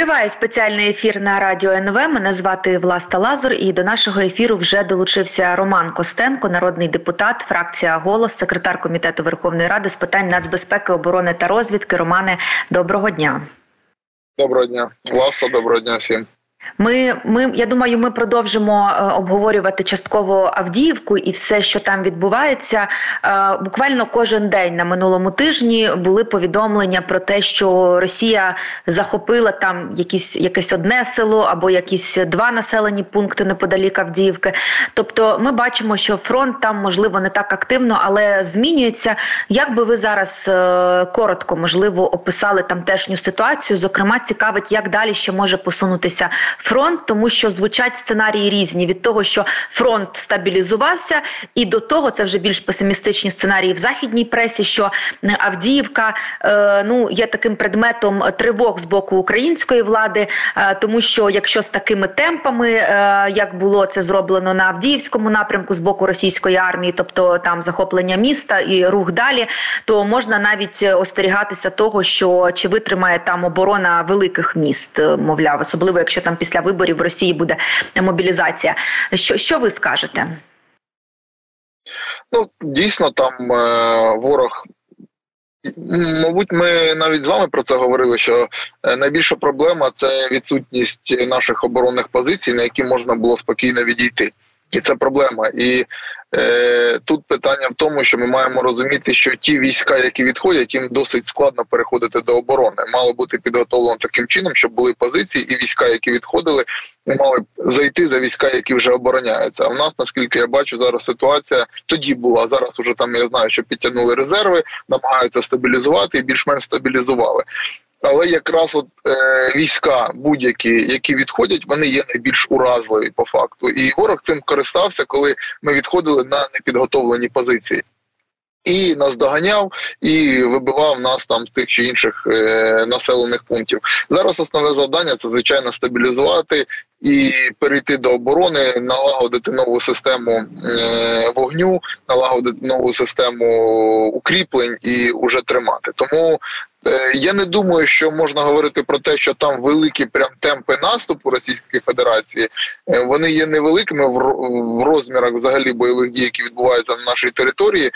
Триває спеціальний ефір на радіо НВ. Мене звати Власта Лазур, і до нашого ефіру вже долучився Роман Костенко, народний депутат, фракція Голос, секретар комітету Верховної Ради з питань нацбезпеки, оборони та розвідки. Романе, доброго дня. Доброго дня, Власа, доброго дня всім. Ми, ми, я думаю, ми продовжимо е, обговорювати частково Авдіївку і все, що там відбувається. Е, буквально кожен день на минулому тижні були повідомлення про те, що Росія захопила там якісь якесь одне село або якісь два населені пункти неподалік Авдіївки. Тобто, ми бачимо, що фронт там можливо не так активно, але змінюється. Як би ви зараз е, коротко можливо описали тамтешню ситуацію? Зокрема, цікавить, як далі ще може посунутися фронт, тому що звучать сценарії різні від того, що фронт стабілізувався, і до того це вже більш песимістичні сценарії в західній пресі. Що е, Авдіївка е, ну є таким предметом тривог з боку української влади, е, тому що якщо з такими темпами, е, як було це зроблено на Авдіївському напрямку з боку російської армії, тобто там захоплення міста і рух далі, то можна навіть остерігатися того, що чи витримає там оборона великих міст, е, мовляв, особливо якщо там після виборів в Росії буде мобілізація. Що, Що ви скажете? Ну дійсно там е, ворог. Мабуть, ми навіть з вами про це говорили. Що е, найбільша проблема це відсутність наших оборонних позицій, на які можна було спокійно відійти, і це проблема. І Е, тут питання в тому, що ми маємо розуміти, що ті війська, які відходять, їм досить складно переходити до оборони. Мало бути підготовлено таким чином, щоб були позиції, і війська, які відходили, мали зайти за війська, які вже обороняються. А в нас, наскільки я бачу, зараз ситуація тоді була. Зараз уже там я знаю, що підтягнули резерви, намагаються стабілізувати і більш-менш стабілізували. Але якраз от е, війська будь-які, які відходять, вони є найбільш уразливі по факту. І ворог цим користався, коли ми відходили на непідготовлені позиції. І нас доганяв і вибивав нас там з тих чи інших е, населених пунктів. Зараз основне завдання це звичайно стабілізувати і перейти до оборони, налагодити нову систему е, вогню, налагодити нову систему укріплень і уже тримати. Тому я не думаю, що можна говорити про те, що там великі прям темпи наступу Російської Федерації. Е, вони є невеликими в розмірах взагалі бойових дій, які відбуваються на нашій території,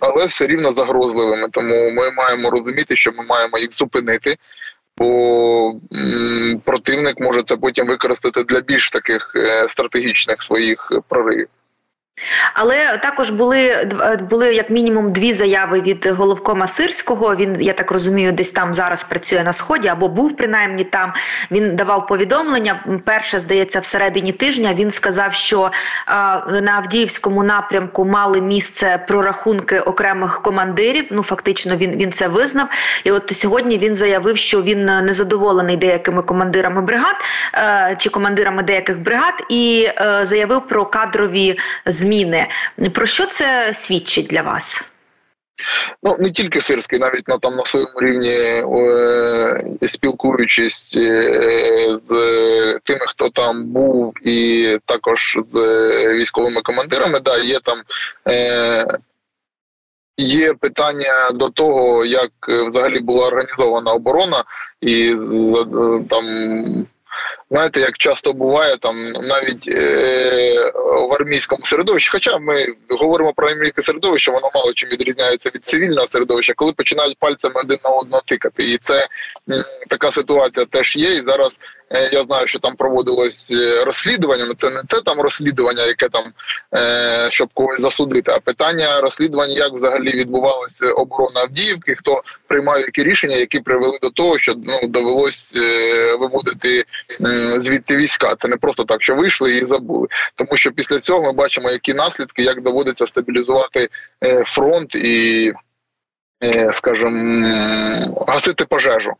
але все рівно загрозливими. Тому ми маємо розуміти, що ми маємо їх зупинити. Бо противник може це потім використати для більш таких е, стратегічних своїх проривів. Але також були були як мінімум дві заяви від головкома Сирського. Він я так розумію, десь там зараз працює на сході або був принаймні там. Він давав повідомлення. Перше здається, всередині тижня він сказав, що а, на Авдіївському напрямку мали місце прорахунки окремих командирів. Ну фактично, він він це визнав. І от сьогодні він заявив, що він незадоволений деякими командирами бригад а, чи командирами деяких бригад, і а, заявив про кадрові зміни. Про що це свідчить для вас? Ну не тільки сирський, навіть на там на своєму рівні е, спілкуючись е, з тими, хто там був, і також з військовими командирами, да, є там. Е, Є питання до того, як взагалі була організована оборона, і е, там знаєте, як часто буває там навіть е, в армійському середовищі, хоча ми говоримо про армійське середовище, воно мало чим відрізняється від цивільного середовища, коли починають пальцями один на одного тикати, і це м, така ситуація теж є. І зараз я знаю, що там проводилось е, розслідування. але Це не те там розслідування, яке там е, щоб когось засудити. А питання розслідування, як взагалі відбувалася оборона Авдіївки, хто приймав які рішення, які привели до того, що ну довелось виводити звідти війська. Це не просто так, що вийшли і забули. Тому що після цього ми бачимо, які наслідки, як доводиться стабілізувати фронт і, скажімо, гасити пожежу.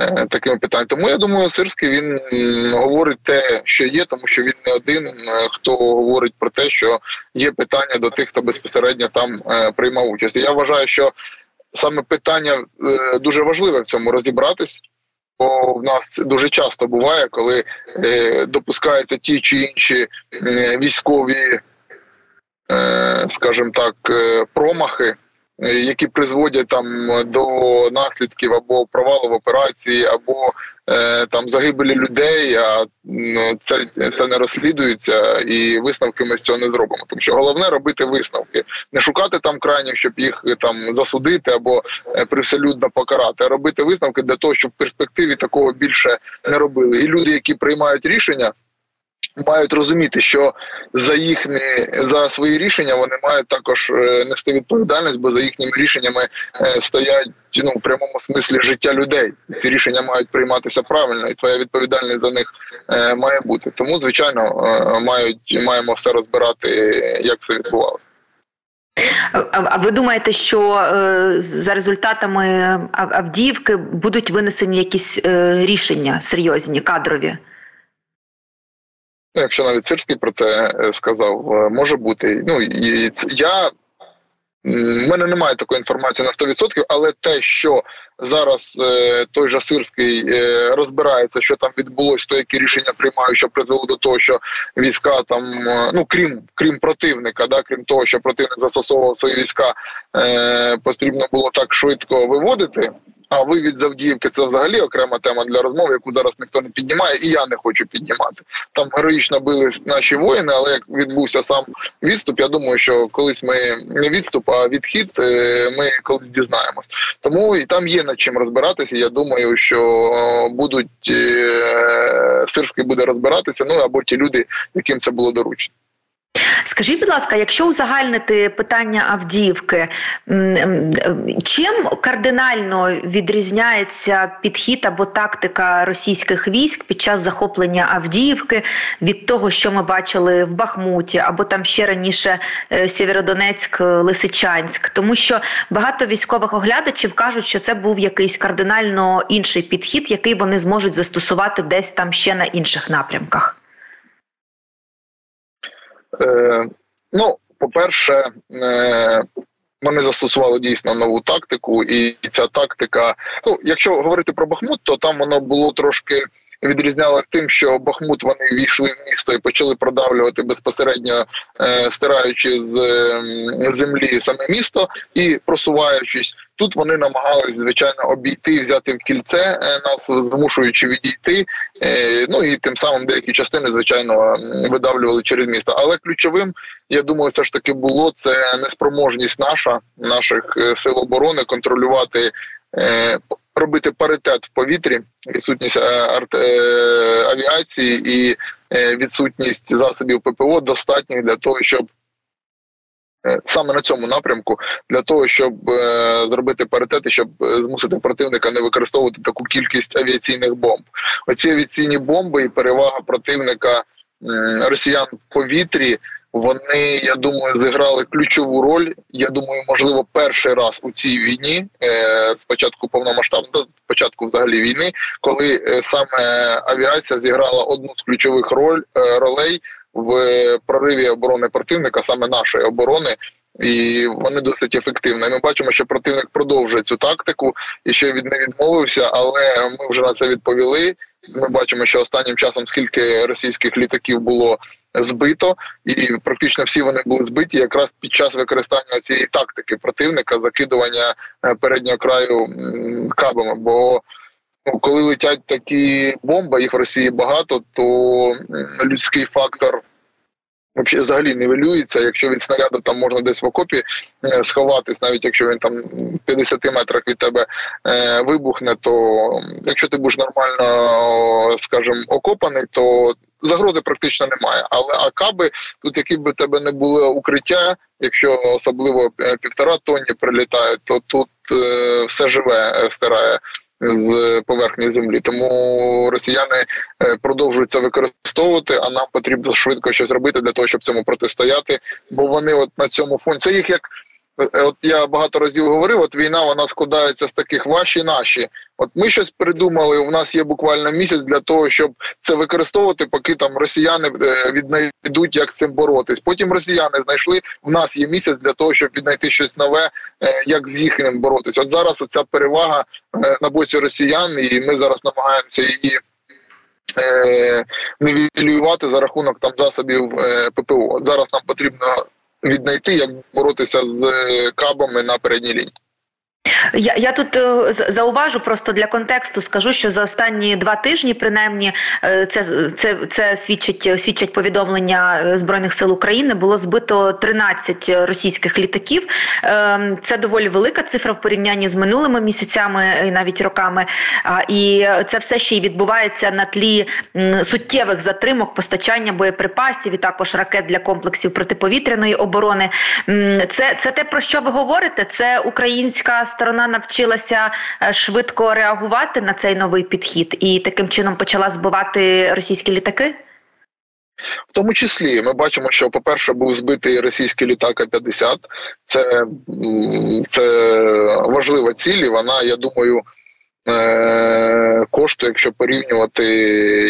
Е, такими питаннями. Тому я думаю, Сирський він говорить те, що є, тому що він не один, е, хто говорить про те, що є питання до тих, хто безпосередньо там е, приймав участь. Я вважаю, що саме питання дуже важливе в цьому розібратись. Бо в нас дуже часто буває, коли е, допускаються ті чи інші е, військові, е, скажімо так, промахи які призводять там до наслідків або провалу в операції, або е, там загибелі людей. А це це не розслідується, і висновки ми з цього не зробимо. Тому що головне робити висновки, не шукати там крайніх, щоб їх там засудити або е, привселюдно покарати, а робити висновки для того, щоб в перспективі такого більше не робили. І люди, які приймають рішення мають розуміти, що за їхні за свої рішення вони мають також е, нести відповідальність, бо за їхніми рішеннями е, стоять ну в прямому смислі життя людей. Ці рішення мають прийматися правильно, і твоя відповідальність за них е, має бути. Тому, звичайно, мають маємо все розбирати, як це відбувалося. А ви думаєте, що за результатами Авдіївки будуть винесені якісь рішення серйозні, кадрові? Ну, якщо навіть Сирський про це е, сказав, е, може бути. Ну і я в мене немає такої інформації на 100%, але те, що зараз е, той же Сирський розбирається, що там відбулося, то які рішення приймають, що призвело до того, що війська там, ну крім крім противника, да, крім того, що противник застосовував свої війська, потрібно було так швидко виводити. А вивід з Авдіївки це взагалі окрема тема для розмови, яку зараз ніхто не піднімає, і я не хочу піднімати. Там героїчно били наші воїни, але як відбувся сам відступ, я думаю, що колись ми не відступ, а відхід е, ми колись дізнаємось. Тому і там є над чим розбиратися. Я думаю, що будуть е, Сирський буде розбиратися. Ну або ті люди, яким це було доручено. Скажіть, будь ласка, якщо узагальнити питання Авдіївки, чим кардинально відрізняється підхід або тактика російських військ під час захоплення Авдіївки від того, що ми бачили в Бахмуті, або там ще раніше е, Сєвєродонецьк, Лисичанськ, тому що багато військових оглядачів кажуть, що це був якийсь кардинально інший підхід, який вони зможуть застосувати десь там ще на інших напрямках. Е, Ну, по-перше, е, вони застосували дійсно нову тактику, і ця тактика. Ну, якщо говорити про Бахмут, то там воно було трошки відрізняло тим, що Бахмут вони війшли в місто і почали продавлювати безпосередньо е, стираючи з е, землі саме місто і просуваючись. Тут вони намагались звичайно обійти, взяти в кільце е, нас, змушуючи відійти. Е, ну і тим самим деякі частини, звичайно, видавлювали через місто. Але ключовим, я думаю, все ж таки було це неспроможність наша наших сил оборони контролювати робити паритет в повітрі, відсутність е, е, авіації і е, відсутність засобів ППО достатніх для того, щоб Саме на цьому напрямку для того, щоб зробити паритети, щоб змусити противника не використовувати таку кількість авіаційних бомб. Оці авіаційні бомби і перевага противника росіян в повітрі вони, я думаю, зіграли ключову роль. Я думаю, можливо, перший раз у цій війні, е, спочатку повномасштабно, спочатку взагалі війни, коли е, саме авіація зіграла одну з ключових роль е, ролей в прориві оборони противника, саме нашої оборони. І вони досить ефективні. Ми бачимо, що противник продовжує цю тактику і ще від не відмовився, але ми вже на це відповіли. Ми бачимо, що останнім часом скільки російських літаків було збито, і практично всі вони були збиті якраз під час використання цієї тактики противника закидування е, переднього краю кабами. Бо ну, коли летять такі бомби, їх в Росії багато, то людський фактор взагалі нівелюється. Якщо від снаряду там можна десь в окопі е, сховатись, навіть якщо він там в 50 метрах від тебе е, вибухне, то якщо ти будеш нормально, скажімо, окопаний, то загрози практично немає. Але акаби тут, які б тебе не було укриття, якщо особливо е, півтора тонні прилітають, то тут е, все живе стирає з поверхні землі. Тому росіяни е, продовжують це використовувати. А нам потрібно швидко щось робити для того, щоб цьому протистояти. Бо вони, от на цьому фоні, це їх як. Е, от я багато разів говорив, от війна вона складається з таких ваші наші. От ми щось придумали. У нас є буквально місяць для того, щоб це використовувати, поки там росіяни е, віднайдуть, як з цим боротись. Потім росіяни знайшли. В нас є місяць для того, щоб віднайти щось нове, е, як з їхнім боротись. От зараз ця перевага на боці росіян, і ми зараз намагаємося її. Невілювати за рахунок там засобів ППО. Зараз нам потрібно віднайти, як боротися з кабами на передній лінії. Я я тут е, зауважу просто для контексту. Скажу, що за останні два тижні, принаймні, е, це це, це свідчить свідчать повідомлення е, збройних сил України. Було збито 13 російських літаків. Це доволі велика цифра в порівнянні з минулими місяцями і навіть роками. І це все ще й відбувається на тлі суттєвих затримок постачання боєприпасів і також ракет для комплексів протиповітряної оборони. Це, Це те про що ви говорите? Це українська сторона навчилася е, швидко реагувати на цей новий підхід і таким чином почала збивати російські літаки? В тому числі ми бачимо, що, по-перше, був збитий російський літак А-50. Це це важлива ціль, і вона, я думаю, е, коштує, якщо порівнювати,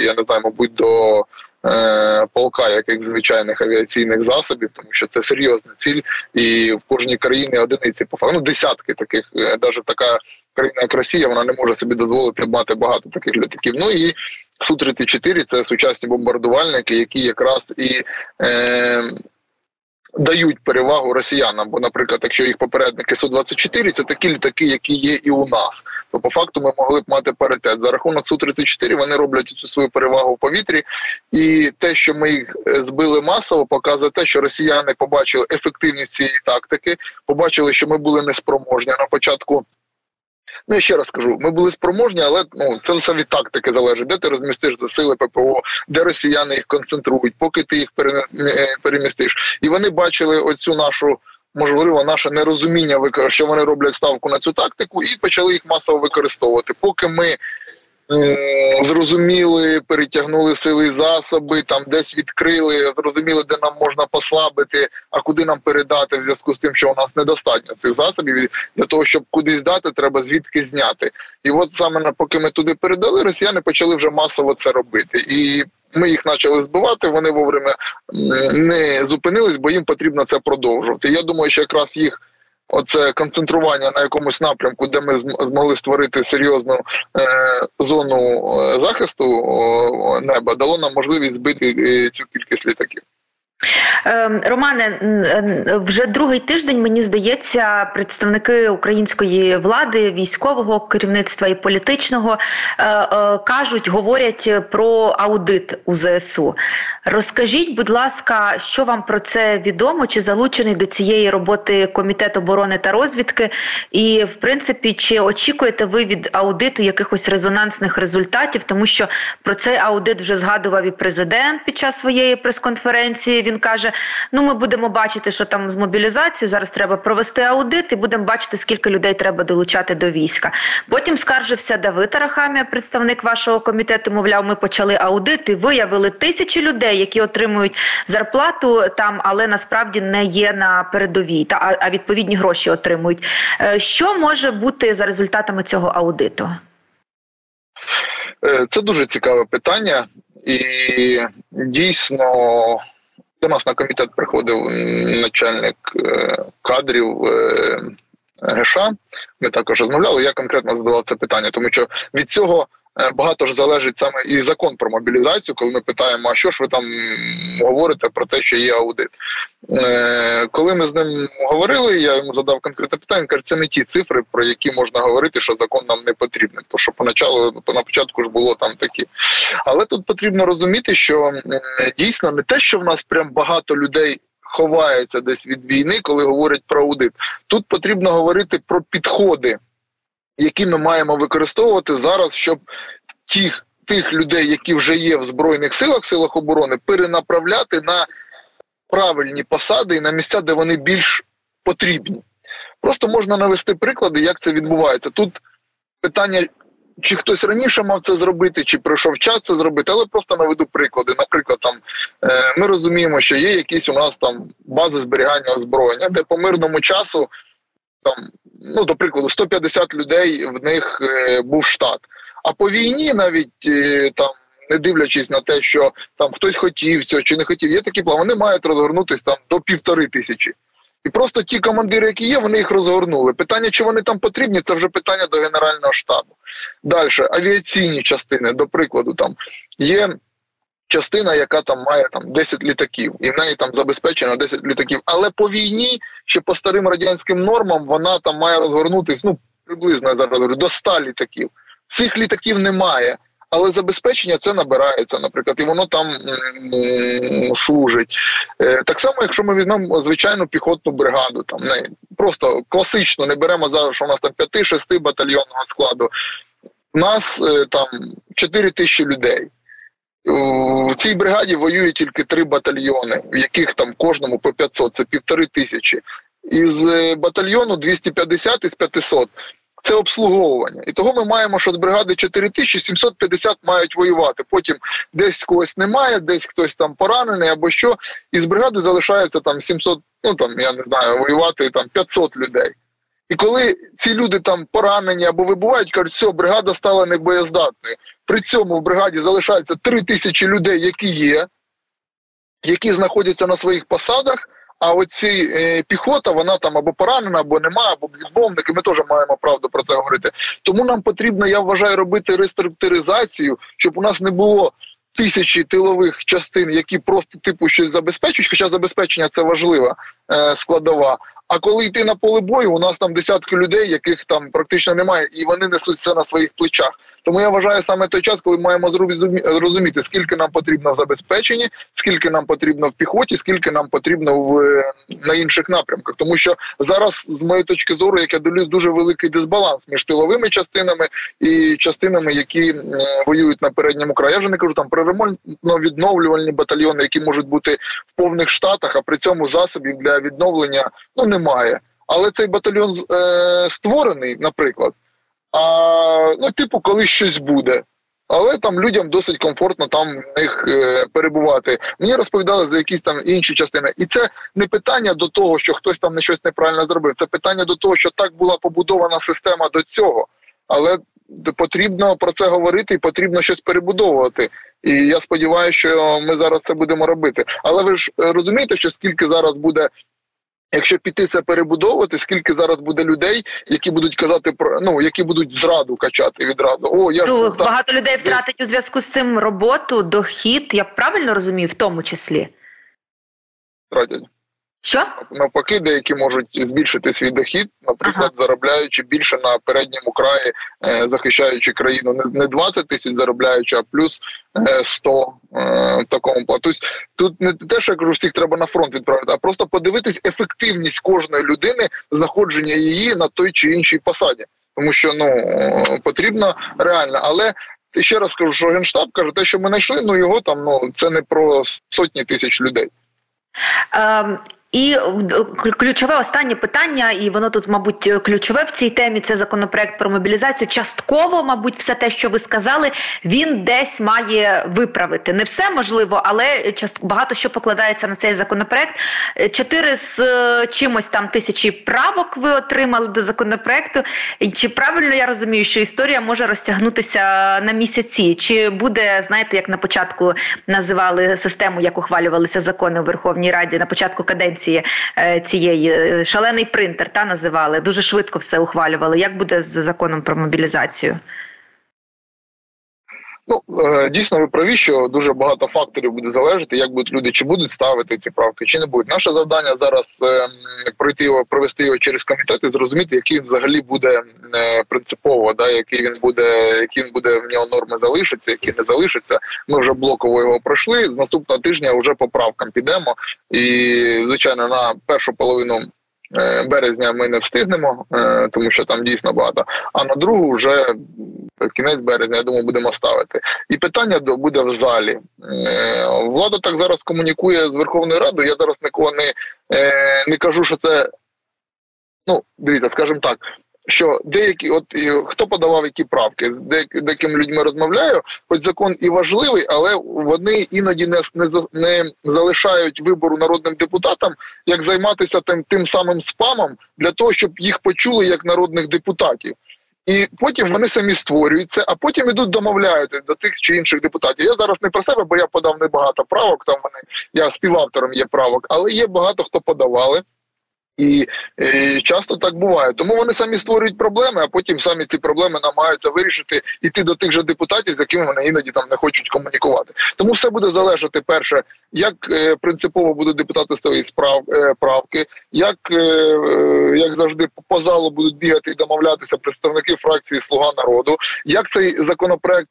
я не знаю, мабуть, до Е, полка яких звичайних авіаційних засобів, тому що це серйозна ціль, і в кожній країні одиниці по факту, ну, десятки таких, навіть е, така країна, як Росія, вона не може собі дозволити мати багато таких літаків. Ну і су 34 це сучасні бомбардувальники, які якраз і е, дають перевагу росіянам. Бо, наприклад, якщо їх попередники су 24 це такі літаки, які є і у нас. То по факту ми могли б мати паритет. За рахунок су 34 вони роблять цю свою перевагу в повітрі, і те, що ми їх е, збили масово, показує те, що росіяни побачили ефективність цієї тактики, побачили, що ми були неспроможні на початку. Ну, я ще раз кажу, ми були спроможні, але ну це все від тактики залежить. Де ти розмістиш за сили ППО, де росіяни їх концентрують, поки ти їх е, перемістиш. І вони бачили оцю нашу. Можливо, наше нерозуміння що вони роблять ставку на цю тактику, і почали їх масово використовувати. Поки ми зрозуміли, перетягнули сили і засоби, там десь відкрили, зрозуміли, де нам можна послабити, а куди нам передати в зв'язку з тим, що у нас недостатньо цих засобів. Для того щоб кудись дати, треба звідки зняти. І от саме поки ми туди передали, росіяни почали вже масово це робити і. Ми їх почали збивати, вони вовремя не зупинились, бо їм потрібно це продовжувати. Я думаю, що якраз їх оце концентрування на якомусь напрямку, де ми змогли створити серйозну е, зону е, захисту неба, дало нам можливість збити е, цю кількість літаків. Ем, Романе, вже другий тиждень мені здається, представники української влади, військового керівництва і політичного е, е, кажуть, говорять про аудит у ЗСУ. Розкажіть, будь ласка, що вам про це відомо? Чи залучений до цієї роботи комітет оборони та розвідки? І, в принципі, чи очікуєте ви від аудиту якихось резонансних результатів? Тому що про цей аудит вже згадував і президент під час своєї прес-конференції він каже: ну ми будемо бачити, що там з мобілізацією зараз треба провести аудит, і будемо бачити, скільки людей треба долучати до війська. Потім скаржився Давид Арахамія, представник вашого комітету. Мовляв, ми почали аудит і виявили тисячі людей, які отримують зарплату там, але насправді не є на передовій, та а відповідні гроші отримують. Е, що може бути за результатами цього аудиту? Е, це дуже цікаве питання, і дійсно до нас на комітет приходив начальник е, кадрів е, ГШ. Ми також розмовляли. Я конкретно задавав це питання, тому що від цього. Е, багато ж залежить саме і закон про мобілізацію, коли ми питаємо, а що ж ви там говорите про те, що є аудит. Е, коли ми з ним говорили, я йому задав конкретне питання. Каже, це не ті цифри, про які можна говорити, що закон нам не потрібен. Тому що поначалу на початку ж було там такі. Але тут потрібно розуміти, що дійсно не те, що в нас прям багато людей. Ховається десь від війни, коли говорять про аудит. Тут потрібно говорити про підходи які ми маємо використовувати зараз, щоб тих тих людей, які вже є в збройних силах, силах оборони, перенаправляти на правильні посади і на місця, де вони більш потрібні. Просто можна навести приклади, як це відбувається. Тут питання. Чи хтось раніше мав це зробити, чи пройшов час це зробити, але просто наведу приклади. Наприклад, там е, ми розуміємо, що є якісь у нас там бази зберігання озброєння, де по мирному часу там ну до прикладу, 150 людей в них е, був штат. А по війні навіть е, там. Не дивлячись на те, що там хтось хотів цього чи не хотів, є такі плани, вони мають розгорнутися там до півтори тисячі. І просто ті командири, які є, вони їх розгорнули. Питання, чи вони там потрібні, це вже питання до Генерального штабу. Далі авіаційні частини, до прикладу, там є частина, яка там має там 10 літаків, і в неї там забезпечено 10 літаків. Але по війні, ще по старим радянським нормам, вона там має розгорнутися ну приблизно я зараз говорю, до 100 літаків. Цих літаків немає. Але забезпечення це набирається, наприклад, і воно там служить. Е, так само, якщо ми візьмемо звичайну піхотну бригаду, там не просто класично не беремо зараз, що у нас там 5-6 батальйонного складу. У нас е, там 4 тисячі людей. В цій бригаді воює тільки три батальйони, в яких там кожному по 500, це півтори тисячі. Із е, батальйону 250 із 500 це обслуговування. І того ми маємо, що з бригади 4750 мають воювати. Потім десь когось немає, десь хтось там поранений або що. І з бригади залишається там 700, ну там я не знаю, воювати там 500 людей. І коли ці люди там поранені або вибувають, кажуть, все, бригада стала небоєздатною. При цьому в бригаді залишається 3 тисячі людей, які є, які знаходяться на своїх посадах. А оці е, піхота, вона там або поранена, або немає, або відмовники. Ми теж маємо правду про це говорити. Тому нам потрібно, я вважаю, робити реструктуризацію, щоб у нас не було тисячі тилових частин, які просто типу щось забезпечують. Хоча забезпечення це важлива е, складова. А коли йти на поле бою, у нас там десятки людей, яких там практично немає, і вони несуть все на своїх плечах. Тому я вважаю саме той час, коли маємо зрозуміти, скільки нам потрібно в забезпеченні, скільки нам потрібно в піхоті, скільки нам потрібно в на інших напрямках. Тому що зараз, з моєї точки зору, як я дивлюсь, дуже великий дисбаланс між тиловими частинами і частинами, які е, воюють на передньому краї. Я вже не кажу там про ремонтно-відновлювальні батальйони, які можуть бути в повних штатах, а при цьому засобів для відновлення ну немає. Але цей батальйон е, створений, наприклад. А ну, типу, коли щось буде. Але там людям досить комфортно там в них е, перебувати. Мені розповідали за якісь там інші частини, і це не питання до того, що хтось там не щось неправильно зробив. Це питання до того, що так була побудована система до цього, але потрібно про це говорити і потрібно щось перебудовувати. І я сподіваюся, що ми зараз це будемо робити. Але ви ж е, розумієте, що скільки зараз буде Якщо піти це перебудовувати, скільки зараз буде людей, які будуть казати про ну які будуть зраду качати відразу? О, я ну, багато людей втратить у зв'язку з цим роботу, дохід. Я правильно розумію, в тому числі Тратять. Що навпаки, деякі можуть збільшити свій дохід, наприклад, ага. заробляючи більше на передньому краї, е, захищаючи країну, не 20 тисяч заробляючи, а плюс 100 е, в такому плану. Тобто Тут не те, що я кажу, всіх треба на фронт відправити, а просто подивитись ефективність кожної людини, знаходження її на той чи іншій посаді, тому що ну потрібно реально, але. Ще раз скажу, що генштаб каже, те, що ми знайшли, ну його там ну це не про сотні тисяч людей. І ключове останнє питання, і воно тут, мабуть, ключове в цій темі. Це законопроект про мобілізацію. Частково, мабуть, все те, що ви сказали, він десь має виправити. Не все можливо, але багато що покладається на цей законопроект. Чотири з е, чимось там тисячі правок ви отримали до законопроекту. Чи правильно я розумію, що історія може розтягнутися на місяці? Чи буде, знаєте, як на початку називали систему, як ухвалювалися закони у Верховній Раді на початку каденції? Концепції е, цієї е, шалений принтер та називали дуже швидко все ухвалювали. Як буде з законом про мобілізацію? Ну е, дійсно ви праві, що дуже багато факторів буде залежати, як будуть люди, чи будуть ставити ці правки, чи не будуть. Наше завдання зараз пройти його, провести його через комітет і зрозуміти, який він взагалі буде принципово, да який він буде, які він буде в нього норми залишаться, які не залишаться. Ми вже блоково його пройшли. З наступного тижня вже по правкам підемо, і звичайно на першу половину. Е, березня ми не встигнемо, е, тому що там дійсно багато. А на другу вже кінець березня, я думаю, будемо ставити. І питання буде в залі. Е, влада так зараз комунікує з Верховною Радою. Я зараз нікого не, не кажу, що це. Ну, дивіться, скажімо так, що деякі, от хто подавав які правки, з деякими людьми розмовляю, хоч закон і важливий, але вони іноді не не, не залишають вибору народним депутатам, як займатися тим тим самим спамом для того, щоб їх почули як народних депутатів. І потім вони самі створюються, а потім ідуть домовляються до тих чи інших депутатів. Я зараз не про себе, бо я подав небагато правок. Там вони я співавтором є правок, але є багато хто подавали. І, і часто так буває. Тому вони самі створюють проблеми, а потім самі ці проблеми намагаються вирішити іти до тих же депутатів, з якими вони іноді там не хочуть комунікувати. Тому все буде залежати перше, як е, принципово будуть депутати ставити справ е, правки, як е, е, як завжди по залу будуть бігати і домовлятися представники фракції Слуга народу, як цей законопроект.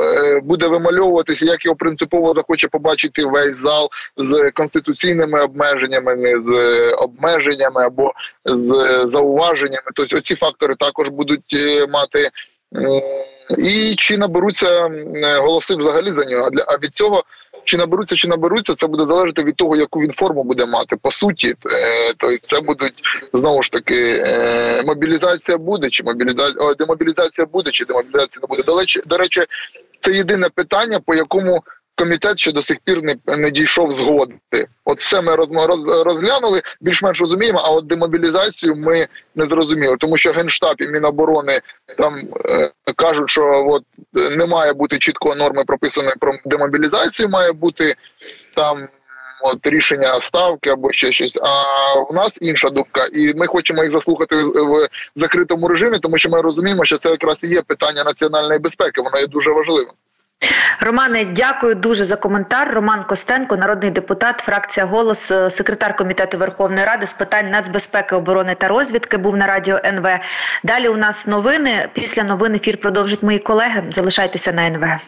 Е, буде вимальовуватися, як його принципово захоче побачити весь зал з конституційними обмеженнями, з обмеженнями або з зауваженнями. Тобто оці фактори також будуть е, мати. І чи наберуться голоси взагалі за нього? А від цього чи наберуться, чи наберуться, це буде залежати від того, яку він форму буде мати. По суті, тобто це будуть знову ж таки мобілізація буде, чи мобілізація демобілізація буде, чи демобілізація не буде. До речі, це єдине питання, по якому комітет ще до сих пір не не дійшов згоди. От все ми роз, розглянули, більш-менш розуміємо. А от демобілізацію ми не зрозуміли, тому що генштаб і міноборони там е, кажуть, що от не має бути чіткої норми прописаної про демобілізацію, має бути там. От рішення ставки або ще щось. А у нас інша думка, і ми хочемо їх заслухати в закритому режимі, тому що ми розуміємо, що це якраз і є питання національної безпеки. Воно є дуже важливим. Романе, дякую дуже за коментар. Роман Костенко, народний депутат, фракція голос, е, секретар комітету Верховної Ради з питань нацбезпеки, оборони та розвідки. Був на радіо НВ. Далі у нас новини. Після новин ефір продовжать мої колеги. Залишайтеся на НВ.